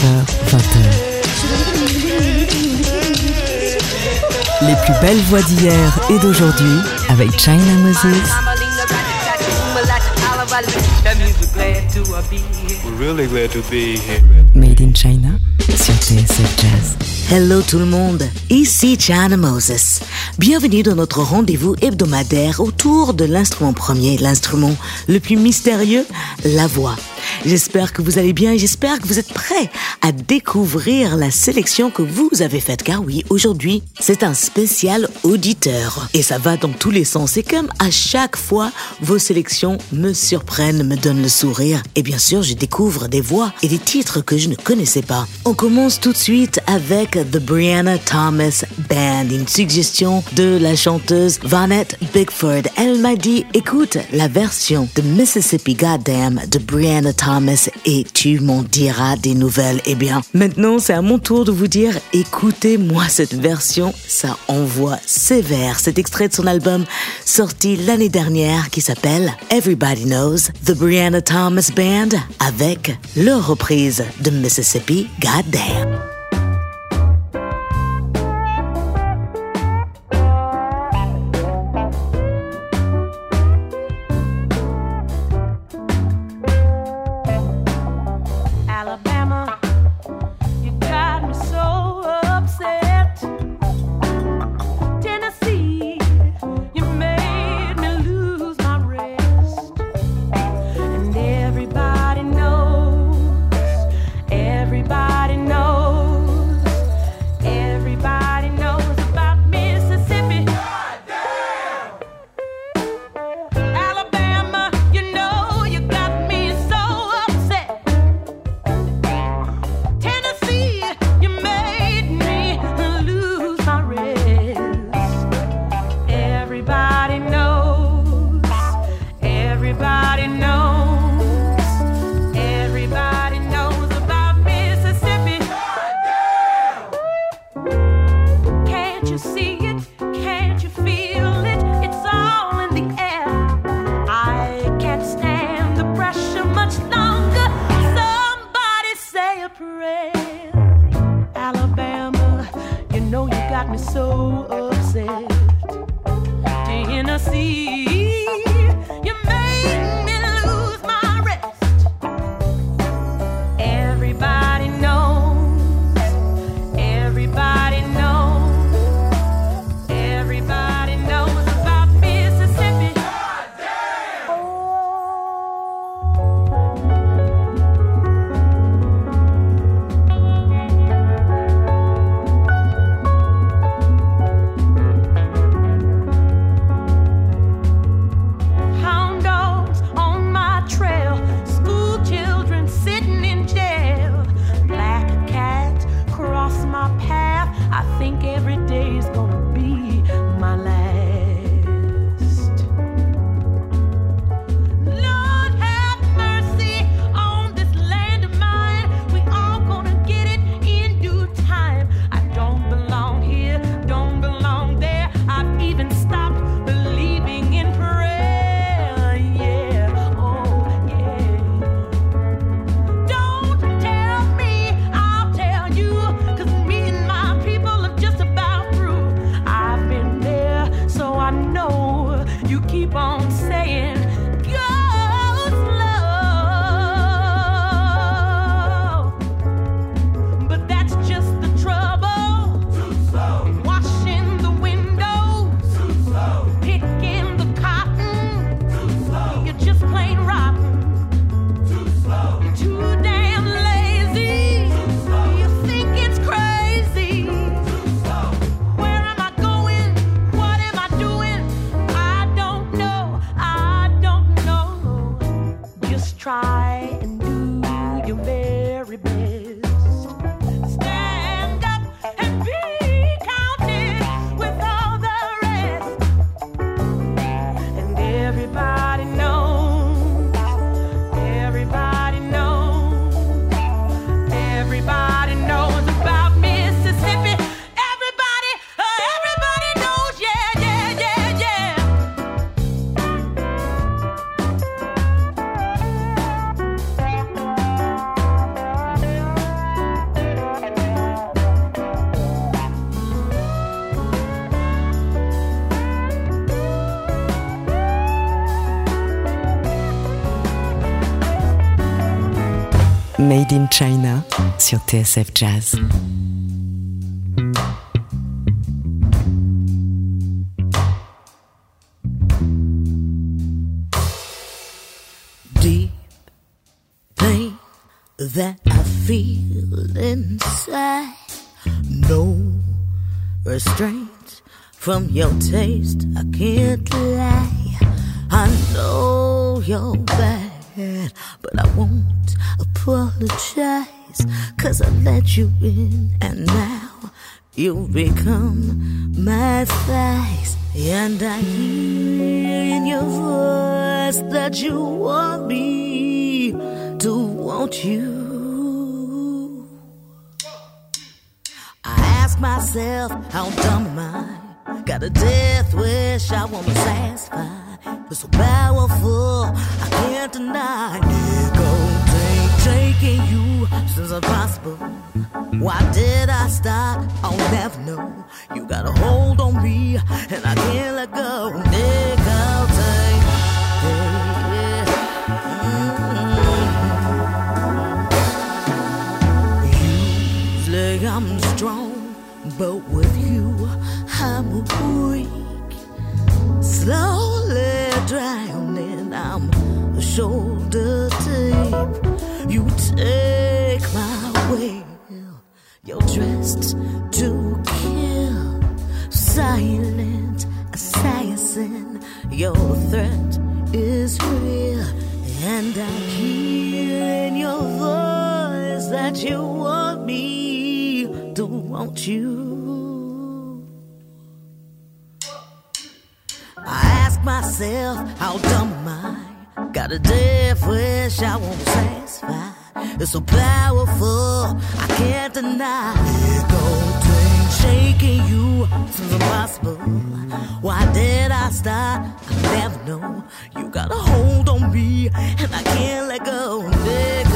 19h, 20h. Les plus belles voix d'hier et d'aujourd'hui avec China Moses. Made in China sur TSF Jazz. Hello tout le monde, ici China Moses. Bienvenue dans notre rendez-vous hebdomadaire autour de l'instrument premier, l'instrument le plus mystérieux, la voix. J'espère que vous allez bien et j'espère que vous êtes prêts à découvrir la sélection que vous avez faite. Car oui, aujourd'hui, c'est un spécial auditeur. Et ça va dans tous les sens. Et comme à chaque fois, vos sélections me surprennent, me donnent le sourire. Et bien sûr, je découvre des voix et des titres que je ne connaissais pas. On commence tout de suite avec The Brianna Thomas Band, une suggestion de la chanteuse Vanette Bigford. Elle m'a dit, écoute la version de Mississippi Goddamn de Brianna Thomas et tu m'en diras des nouvelles. Eh bien, maintenant c'est à mon tour de vous dire, écoutez-moi cette version, ça envoie sévère. Cet extrait de son album sorti l'année dernière qui s'appelle Everybody Knows The Brianna Thomas Band avec leur reprise de Mississippi Goddamn. Made in China sur TSF Jazz. Deep pain that I feel inside. No restraint from your taste. I can't lie. I know you're bad, apologize. Cause I let you in, and now you become my thighs. And I hear in your voice that you want me to want you. I ask myself, how dumb am I? Got a death wish I wanna satisfy. It's so powerful, I can't deny. Go taking you since impossible. Why did I stop? I'll never know. You got a hold on me, and I can't let go. Nicotine, baby. Mm. Usually I'm strong, but with you I'm weak. Slowly drowning, I'm a shoulder deep. Take my will. You're dressed to kill. Silent assassin. Your threat is real. And I hear in your voice that you want me to want you. I ask myself, how dumb am I? Got a death wish I won't satisfy. It's so powerful, I can't deny. Shaking you seems impossible. Why did I stop? I never know. You got a hold on me, and I can't let go. Nicotine.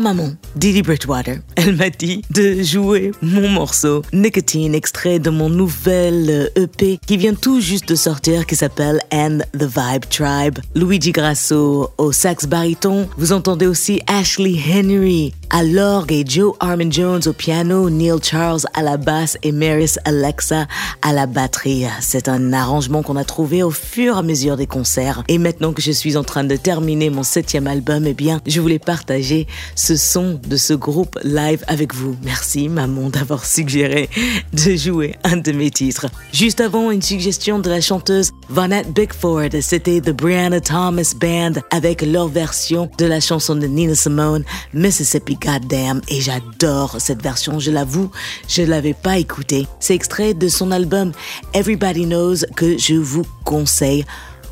Ma maman, Didi Bridgewater. Elle m'a dit de jouer mon morceau Nicotine, extrait de mon nouvel EP qui vient tout juste de sortir, qui s'appelle And the Vibe Tribe. Luigi Grasso au sax baryton. Vous entendez aussi Ashley Henry à l'orgue et Joe Armin Jones au piano, Neil Charles à la basse et Maris Alexa à la batterie. C'est un arrangement qu'on a trouvé au fur et à mesure des concerts. Et maintenant que je suis en train de terminer mon septième album, eh bien, je voulais partager ce son de ce groupe live avec vous. Merci, maman, d'avoir suggéré de jouer un de mes titres. Juste avant, une suggestion de la chanteuse Vanette Bickford. C'était The Brianna Thomas Band avec leur version de la chanson de Nina Simone, Mississippi Goddamn. Et j'adore cette version, je l'avoue, je l'avais pas écoutée. C'est extrait de son album Everybody Knows que je vous conseille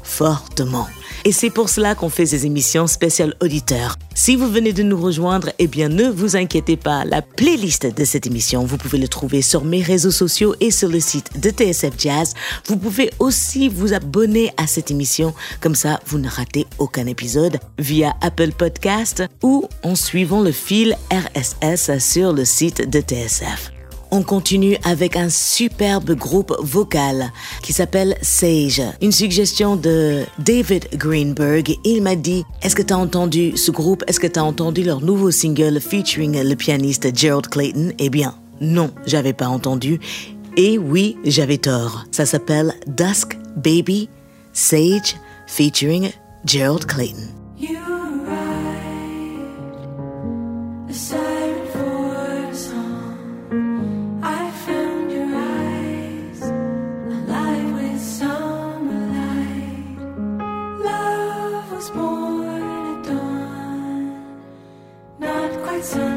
fortement. Et c'est pour cela qu'on fait ces émissions spéciales auditeurs. Si vous venez de nous rejoindre, eh bien ne vous inquiétez pas, la playlist de cette émission, vous pouvez le trouver sur mes réseaux sociaux et sur le site de TSF Jazz. Vous pouvez aussi vous abonner à cette émission, comme ça vous ne ratez aucun épisode via Apple Podcast ou en suivant le fil RSS sur le site de TSF. On continue avec un superbe groupe vocal qui s'appelle Sage. Une suggestion de David Greenberg. Il m'a dit, est-ce que tu as entendu ce groupe? Est-ce que tu as entendu leur nouveau single featuring le pianiste Gerald Clayton? Eh bien, non, j'avais pas entendu. Et oui, j'avais tort. Ça s'appelle Dusk Baby Sage featuring Gerald Clayton. lights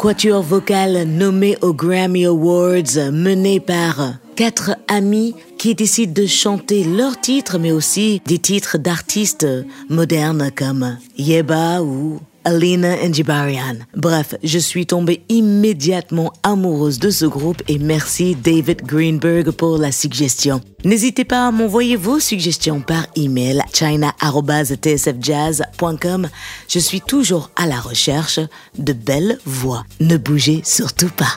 quatuor vocal nommé aux Grammy Awards, mené par quatre amis qui décident de chanter leurs titres, mais aussi des titres d'artistes modernes comme Yeba ou Alina. Bref, je suis tombée immédiatement amoureuse de ce groupe et merci David Greenberg pour la suggestion. N'hésitez pas à m'envoyer vos suggestions par email china@tsfjazz.com. Je suis toujours à la recherche de belles voix. Ne bougez surtout pas.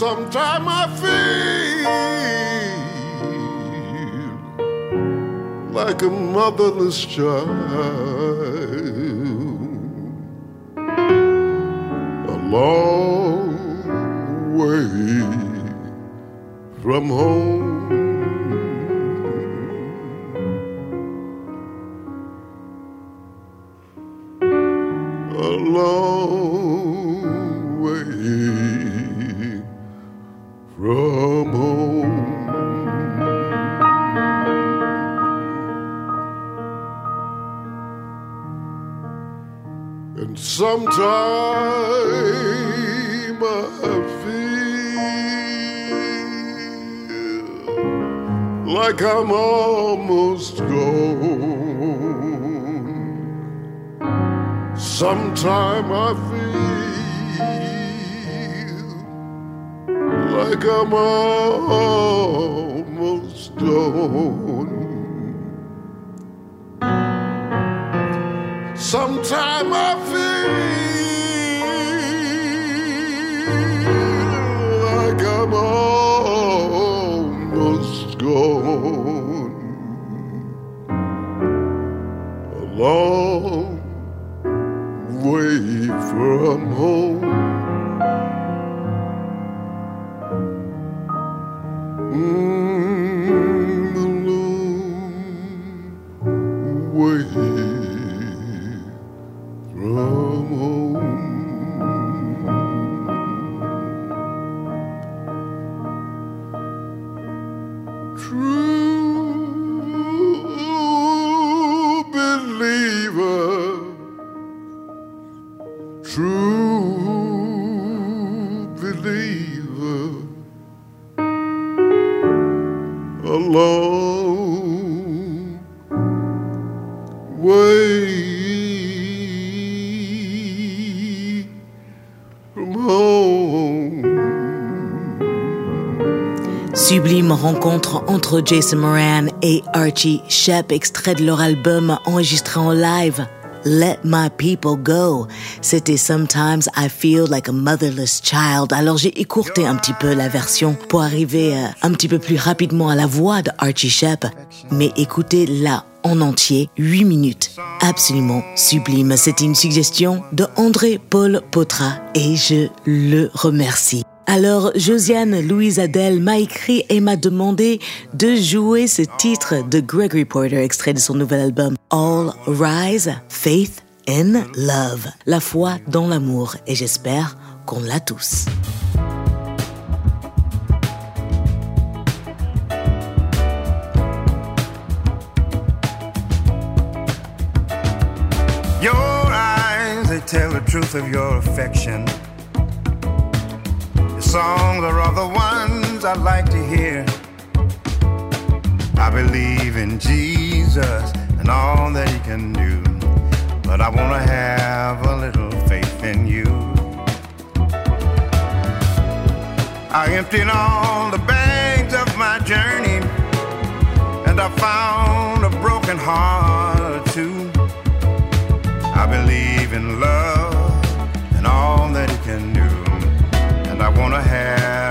Sometimes I feel like a motherless child. A long way from home. Entre Jason Moran et Archie Shepp, extrait de leur album enregistré en live. Let My People Go. C'était Sometimes I Feel Like a Motherless Child. Alors j'ai écourté un petit peu la version pour arriver euh, un petit peu plus rapidement à la voix de Archie Shepp. Mais écoutez là en entier, 8 minutes. Absolument sublime. C'était une suggestion de André Paul Potra et je le remercie. Alors Josiane Louise Adèle m'a écrit et m'a demandé de jouer ce titre de Gregory Porter, extrait de son nouvel album All Rise, Faith in Love, la foi dans l'amour, et j'espère qu'on l'a tous. Your eyes, they tell the truth of your affection. songs are all the ones I like to hear. I believe in Jesus and all that he can do, but I want to have a little faith in you. I emptied all the bags of my journey, and I found a broken heart or two. I believe in love and all that it can do wanna have.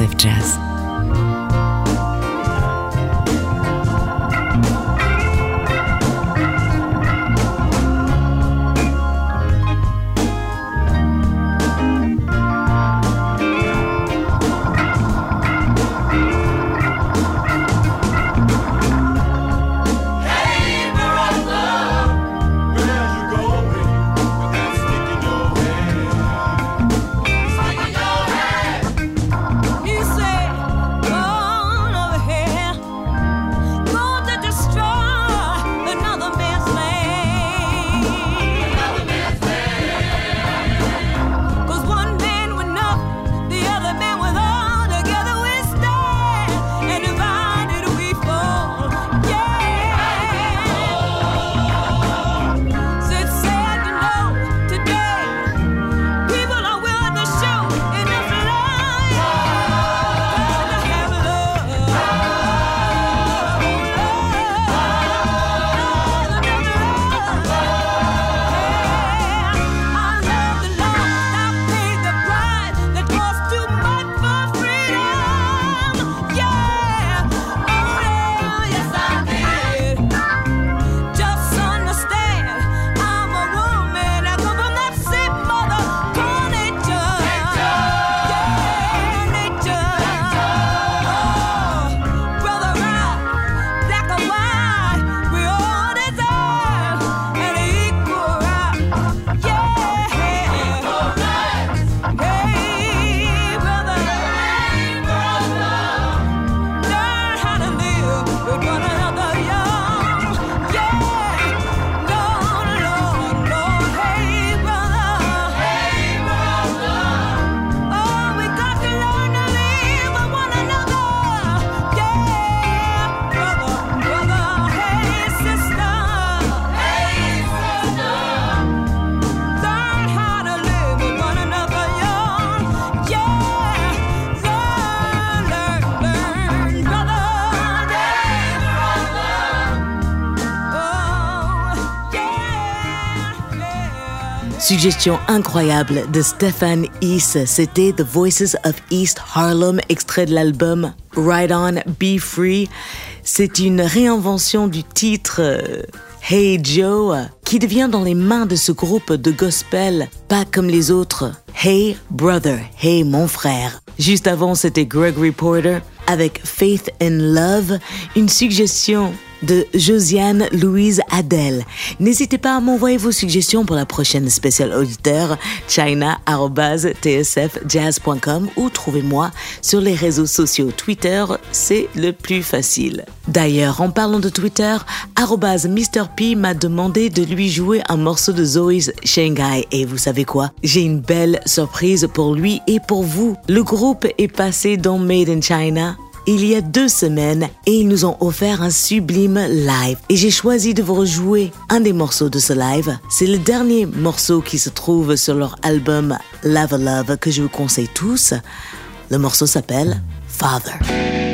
Progressive Jazz. Suggestion incroyable de Stefan East, c'était The Voices of East Harlem, extrait de l'album Ride On, Be Free. C'est une réinvention du titre euh, Hey Joe, qui devient dans les mains de ce groupe de gospel, pas comme les autres. Hey Brother, Hey mon frère. Juste avant, c'était Gregory Porter avec Faith and Love, une suggestion de Josiane Louise Adèle. N'hésitez pas à m'envoyer vos suggestions pour la prochaine spéciale auditeur china.tsfjazz.com ou trouvez-moi sur les réseaux sociaux Twitter, c'est le plus facile. D'ailleurs, en parlant de Twitter, arrobase Mr. P m'a demandé de lui jouer un morceau de Zoe's Shanghai et vous savez quoi? J'ai une belle surprise pour lui et pour vous. Le groupe est passé dans Made in China il y a deux semaines et ils nous ont offert un sublime live. Et j'ai choisi de vous rejouer un des morceaux de ce live. C'est le dernier morceau qui se trouve sur leur album Love Love que je vous conseille tous. Le morceau s'appelle Father.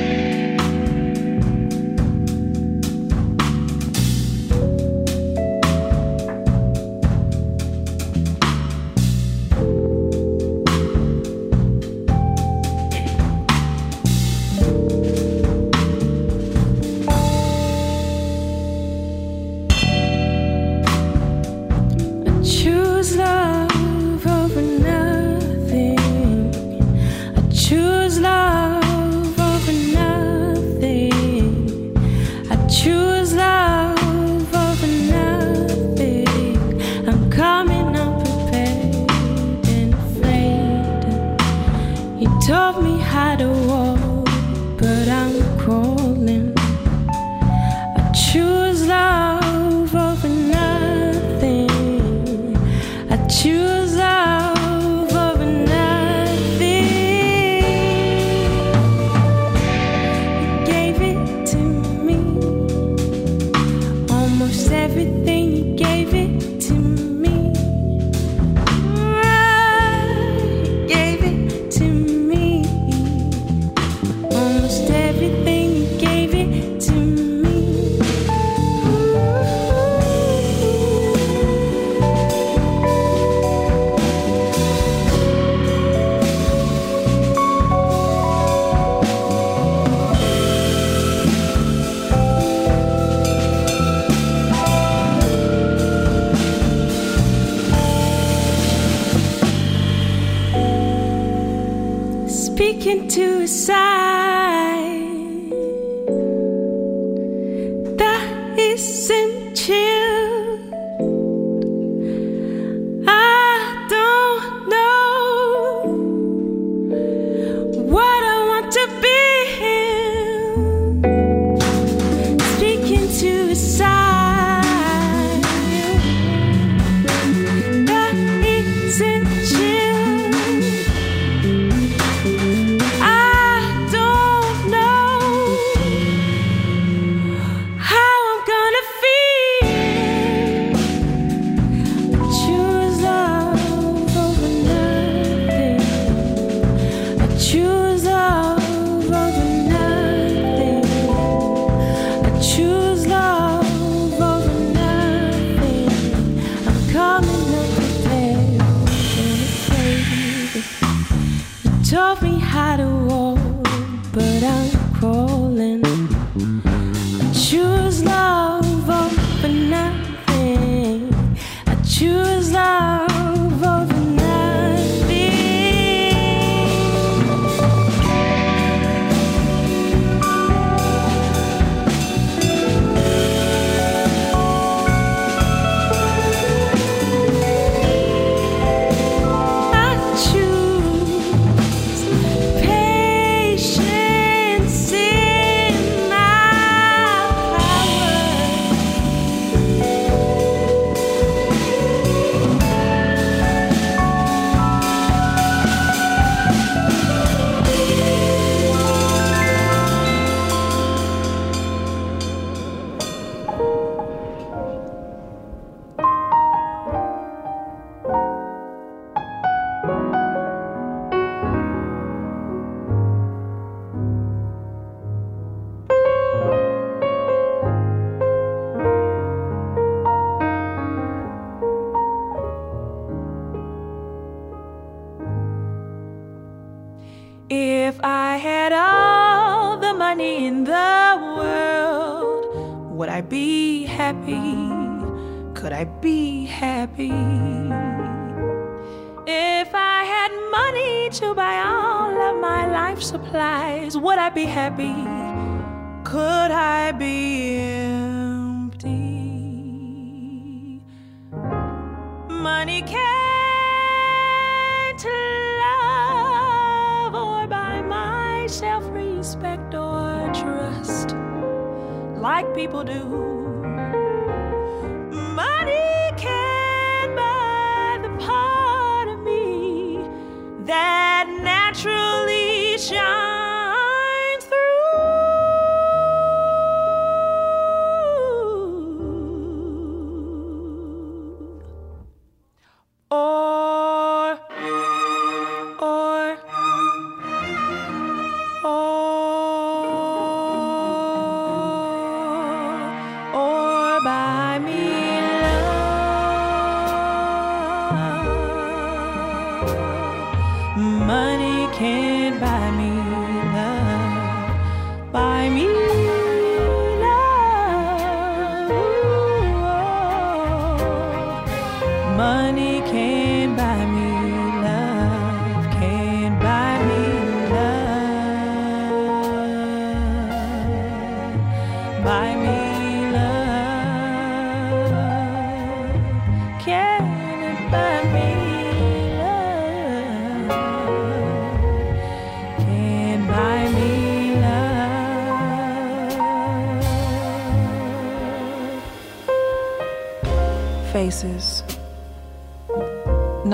you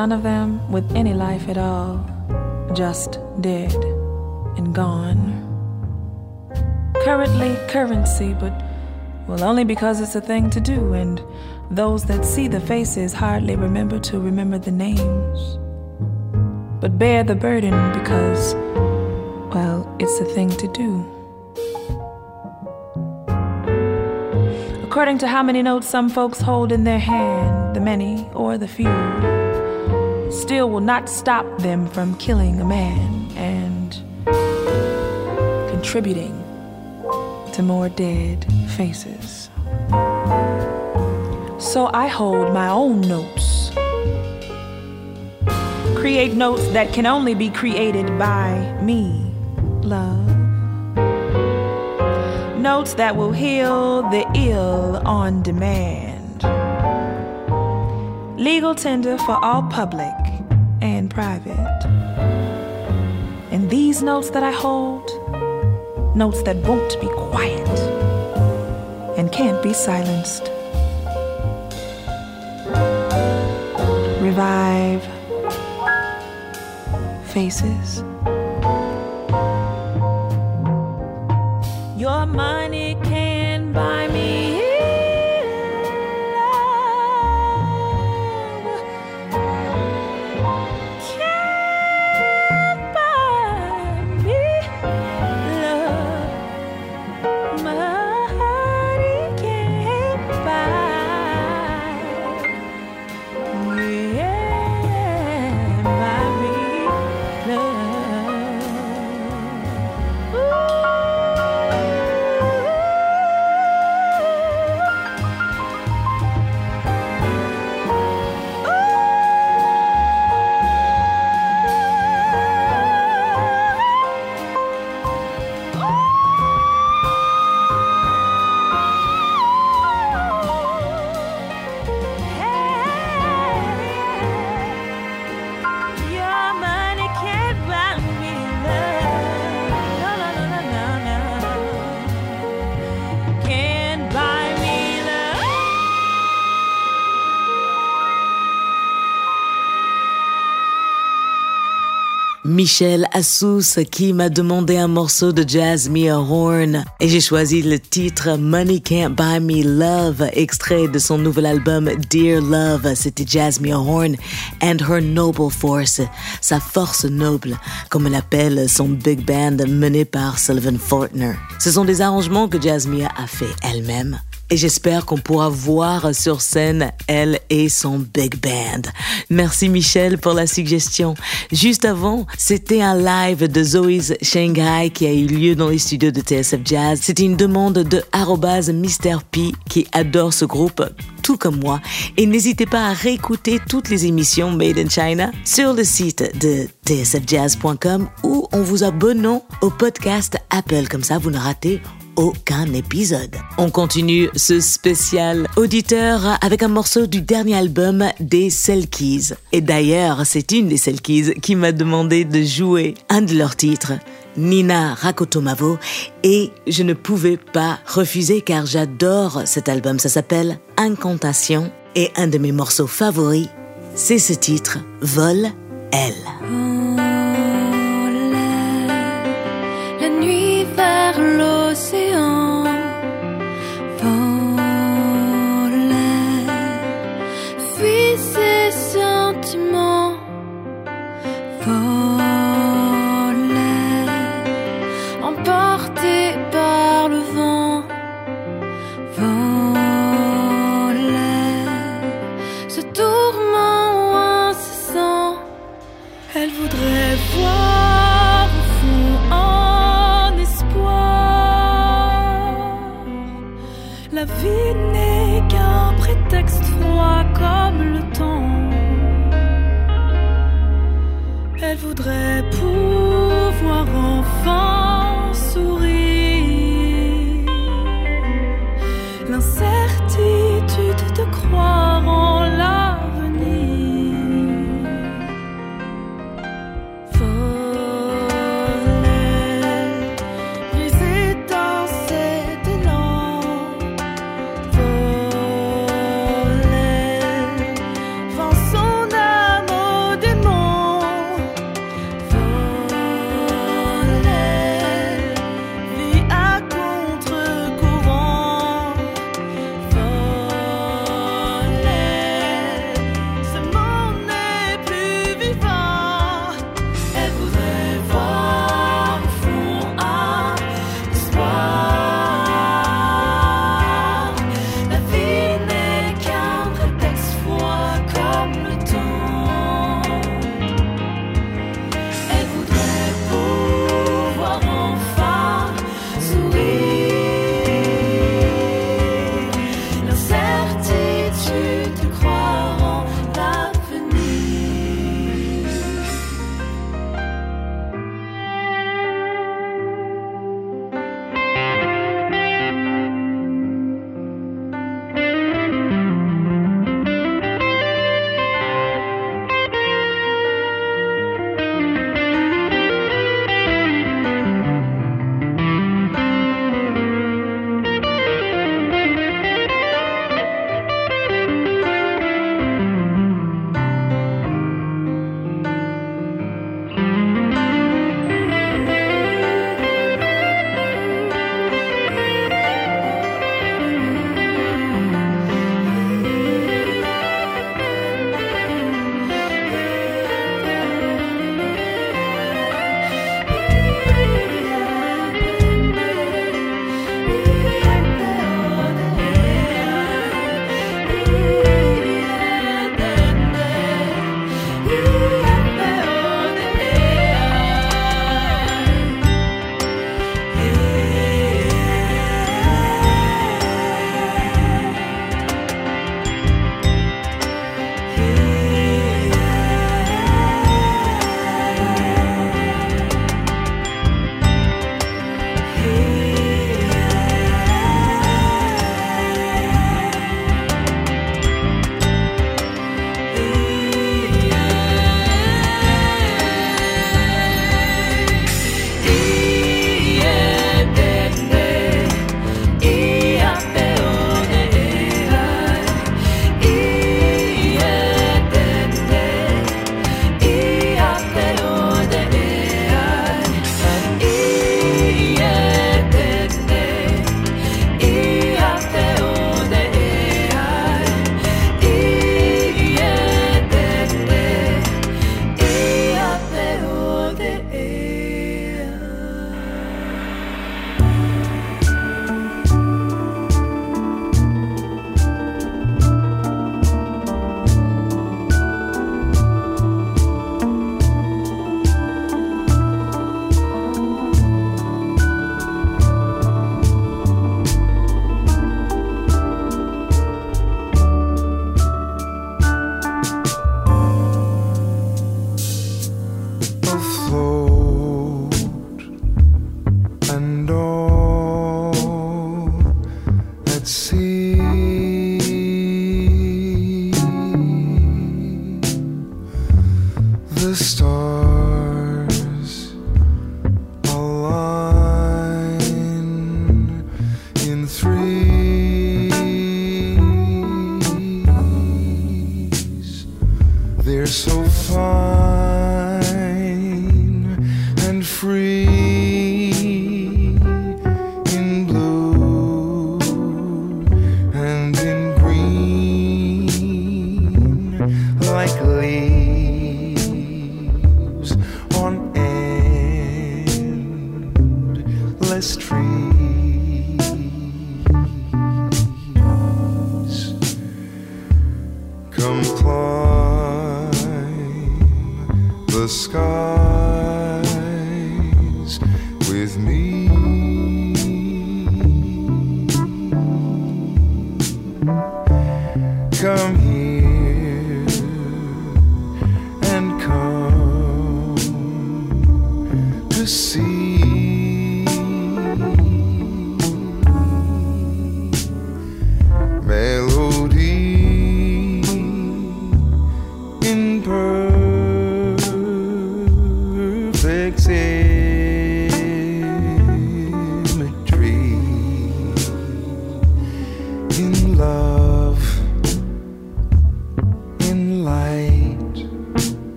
None of them with any life at all. Just dead and gone. Currently currency, but well, only because it's a thing to do, and those that see the faces hardly remember to remember the names. But bear the burden because, well, it's a thing to do. According to how many notes some folks hold in their hand, the many or the few, still will not stop them from killing a man and contributing to more dead faces. So I hold my own notes. Create notes that can only be created by me, love. Notes that will heal the ill on demand. Legal tender for all public private. And these notes that I hold notes that won't be quiet and can't be silenced. Revive faces. Your money can buy me Michel Assous qui m'a demandé un morceau de jazz me a horn. Et j'ai choisi le titre Money Can't Buy Me Love extrait de son nouvel album Dear Love. C'était jazz me a horn and her noble force sa force noble comme l'appelle son big band mené par Sullivan Fortner. Ce sont des arrangements que Jasmine a fait elle-même Et j'espère qu'on pourra voir sur scène elle et son big band. Merci Michel pour la suggestion. Juste avant, c'était un live de Zoe's Shanghai qui a eu lieu dans les studios de TSF Jazz. C'était une demande de arrobase Mr. P qui adore ce groupe tout comme moi. Et n'hésitez pas à réécouter toutes les émissions Made in China sur le site de tsfjazz.com ou en vous abonnant au podcast Apple. Comme ça, vous ne ratez aucun épisode. On continue ce spécial auditeur avec un morceau du dernier album des Selkies. Et d'ailleurs, c'est une des Selkies qui m'a demandé de jouer un de leurs titres. Nina Rakotomavo et je ne pouvais pas refuser car j'adore cet album. Ça s'appelle Incantation et un de mes morceaux favoris, c'est ce titre, Vol Elle. know.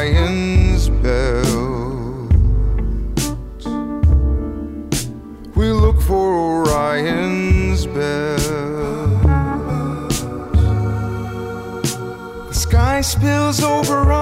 lion's belt. We look for Orion's belt. The sky spills over us.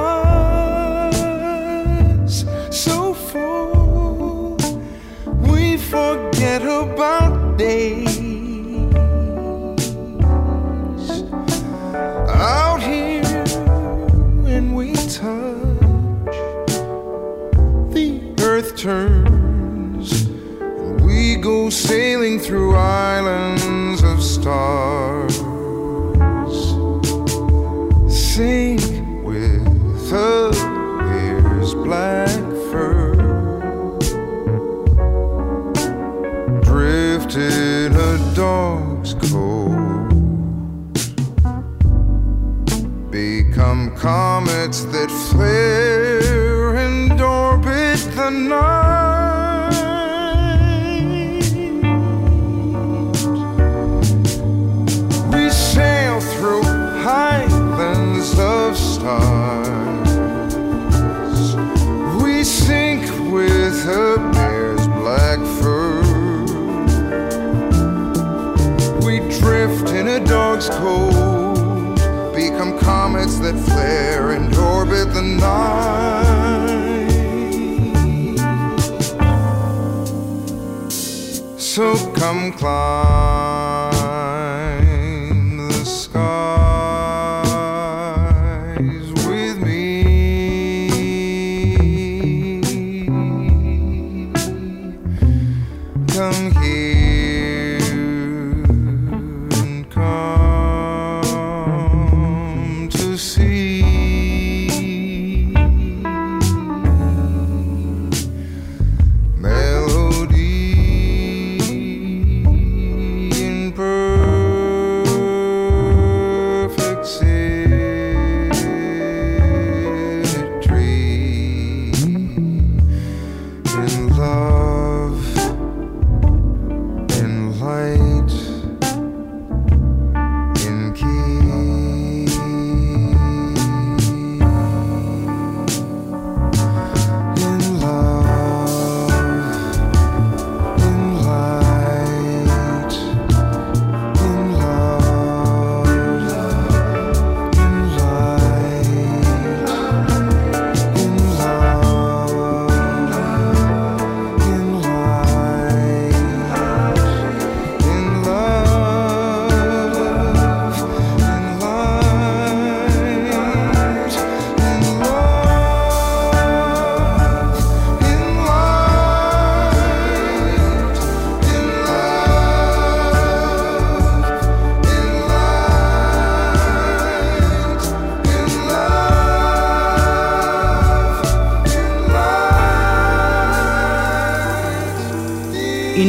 So come climb.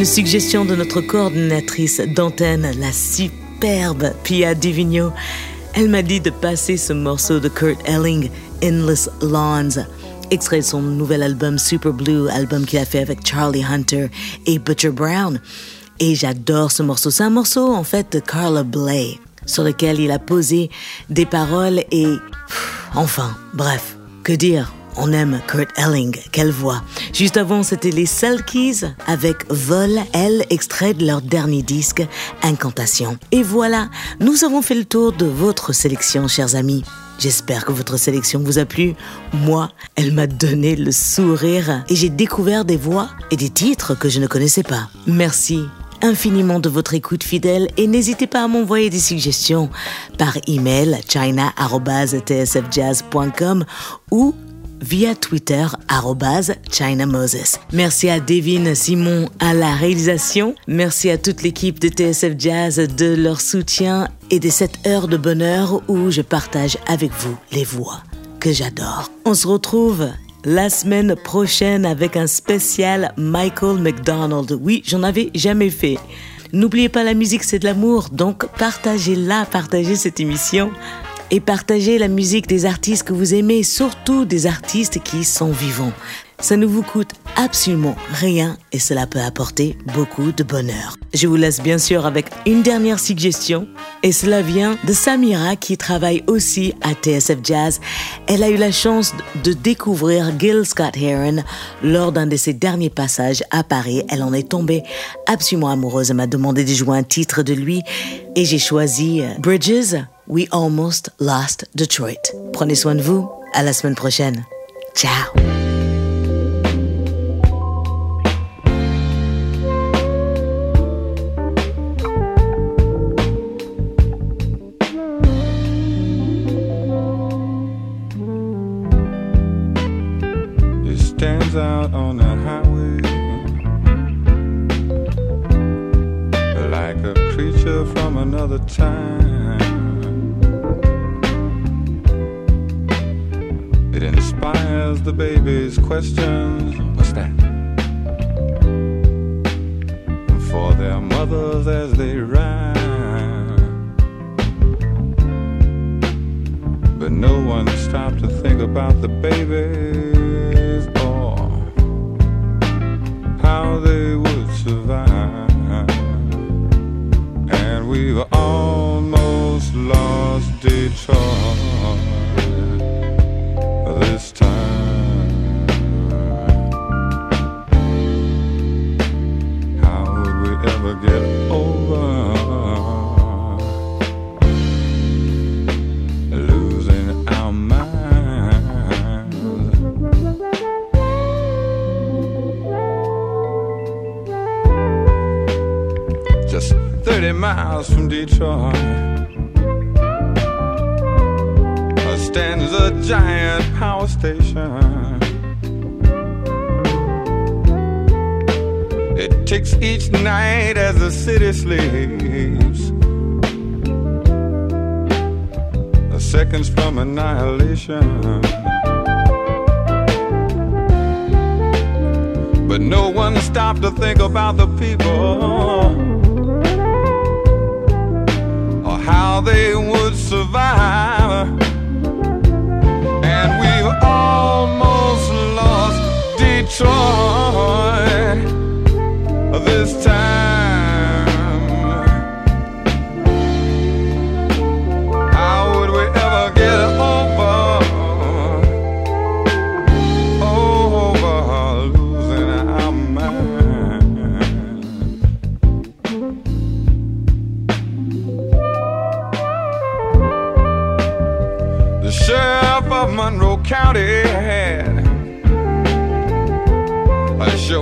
Suggestion de notre coordinatrice d'antenne, la superbe Pia Divigno. Elle m'a dit de passer ce morceau de Kurt Elling, Endless Lawns, extrait de son nouvel album Super Blue, album qu'il a fait avec Charlie Hunter et Butcher Brown. Et j'adore ce morceau. C'est un morceau en fait de Carla Bley, sur lequel il a posé des paroles et... Enfin, bref, que dire? On aime Kurt Elling, quelle voix. Juste avant, c'était les Selkies avec Vol, elle, extrait de leur dernier disque, Incantation. Et voilà, nous avons fait le tour de votre sélection, chers amis. J'espère que votre sélection vous a plu. Moi, elle m'a donné le sourire et j'ai découvert des voix et des titres que je ne connaissais pas. Merci infiniment de votre écoute fidèle et n'hésitez pas à m'envoyer des suggestions par email china@tsfjazz.com ou via Twitter @ChinaMoses. Merci à Devin Simon à la réalisation. Merci à toute l'équipe de TSF Jazz de leur soutien et de cette heure de bonheur où je partage avec vous les voix que j'adore. On se retrouve la semaine prochaine avec un spécial Michael McDonald. Oui, j'en avais jamais fait. N'oubliez pas la musique, c'est de l'amour, donc partagez-la, partagez cette émission et partagez la musique des artistes que vous aimez, surtout des artistes qui sont vivants. Ça ne vous coûte absolument rien et cela peut apporter beaucoup de bonheur. Je vous laisse bien sûr avec une dernière suggestion et cela vient de Samira qui travaille aussi à TSF Jazz. Elle a eu la chance de découvrir Gil Scott Heron lors d'un de ses derniers passages à Paris. Elle en est tombée absolument amoureuse. Elle m'a demandé de jouer un titre de lui et j'ai choisi euh, Bridges, We Almost Lost Detroit. Prenez soin de vous. À la semaine prochaine. Ciao. Seconds from annihilation. But no one stopped to think about the people or how they would survive. And we've almost lost Detroit this time.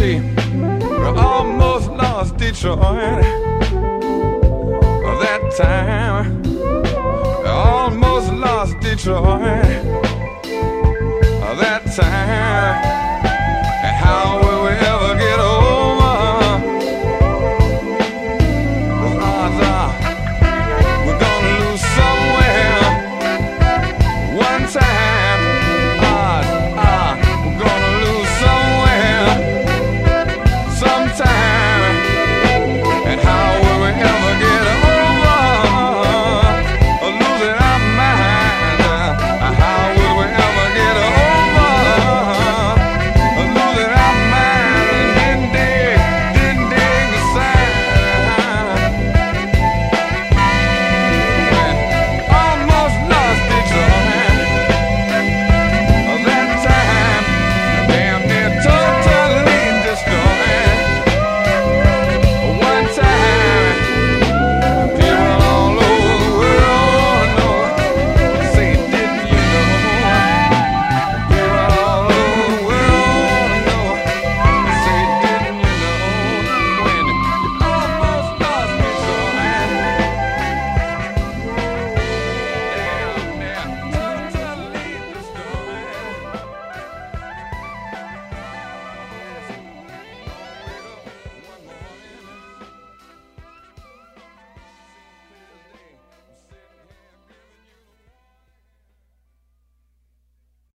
see, we almost lost Detroit. That time, almost lost Detroit. That time.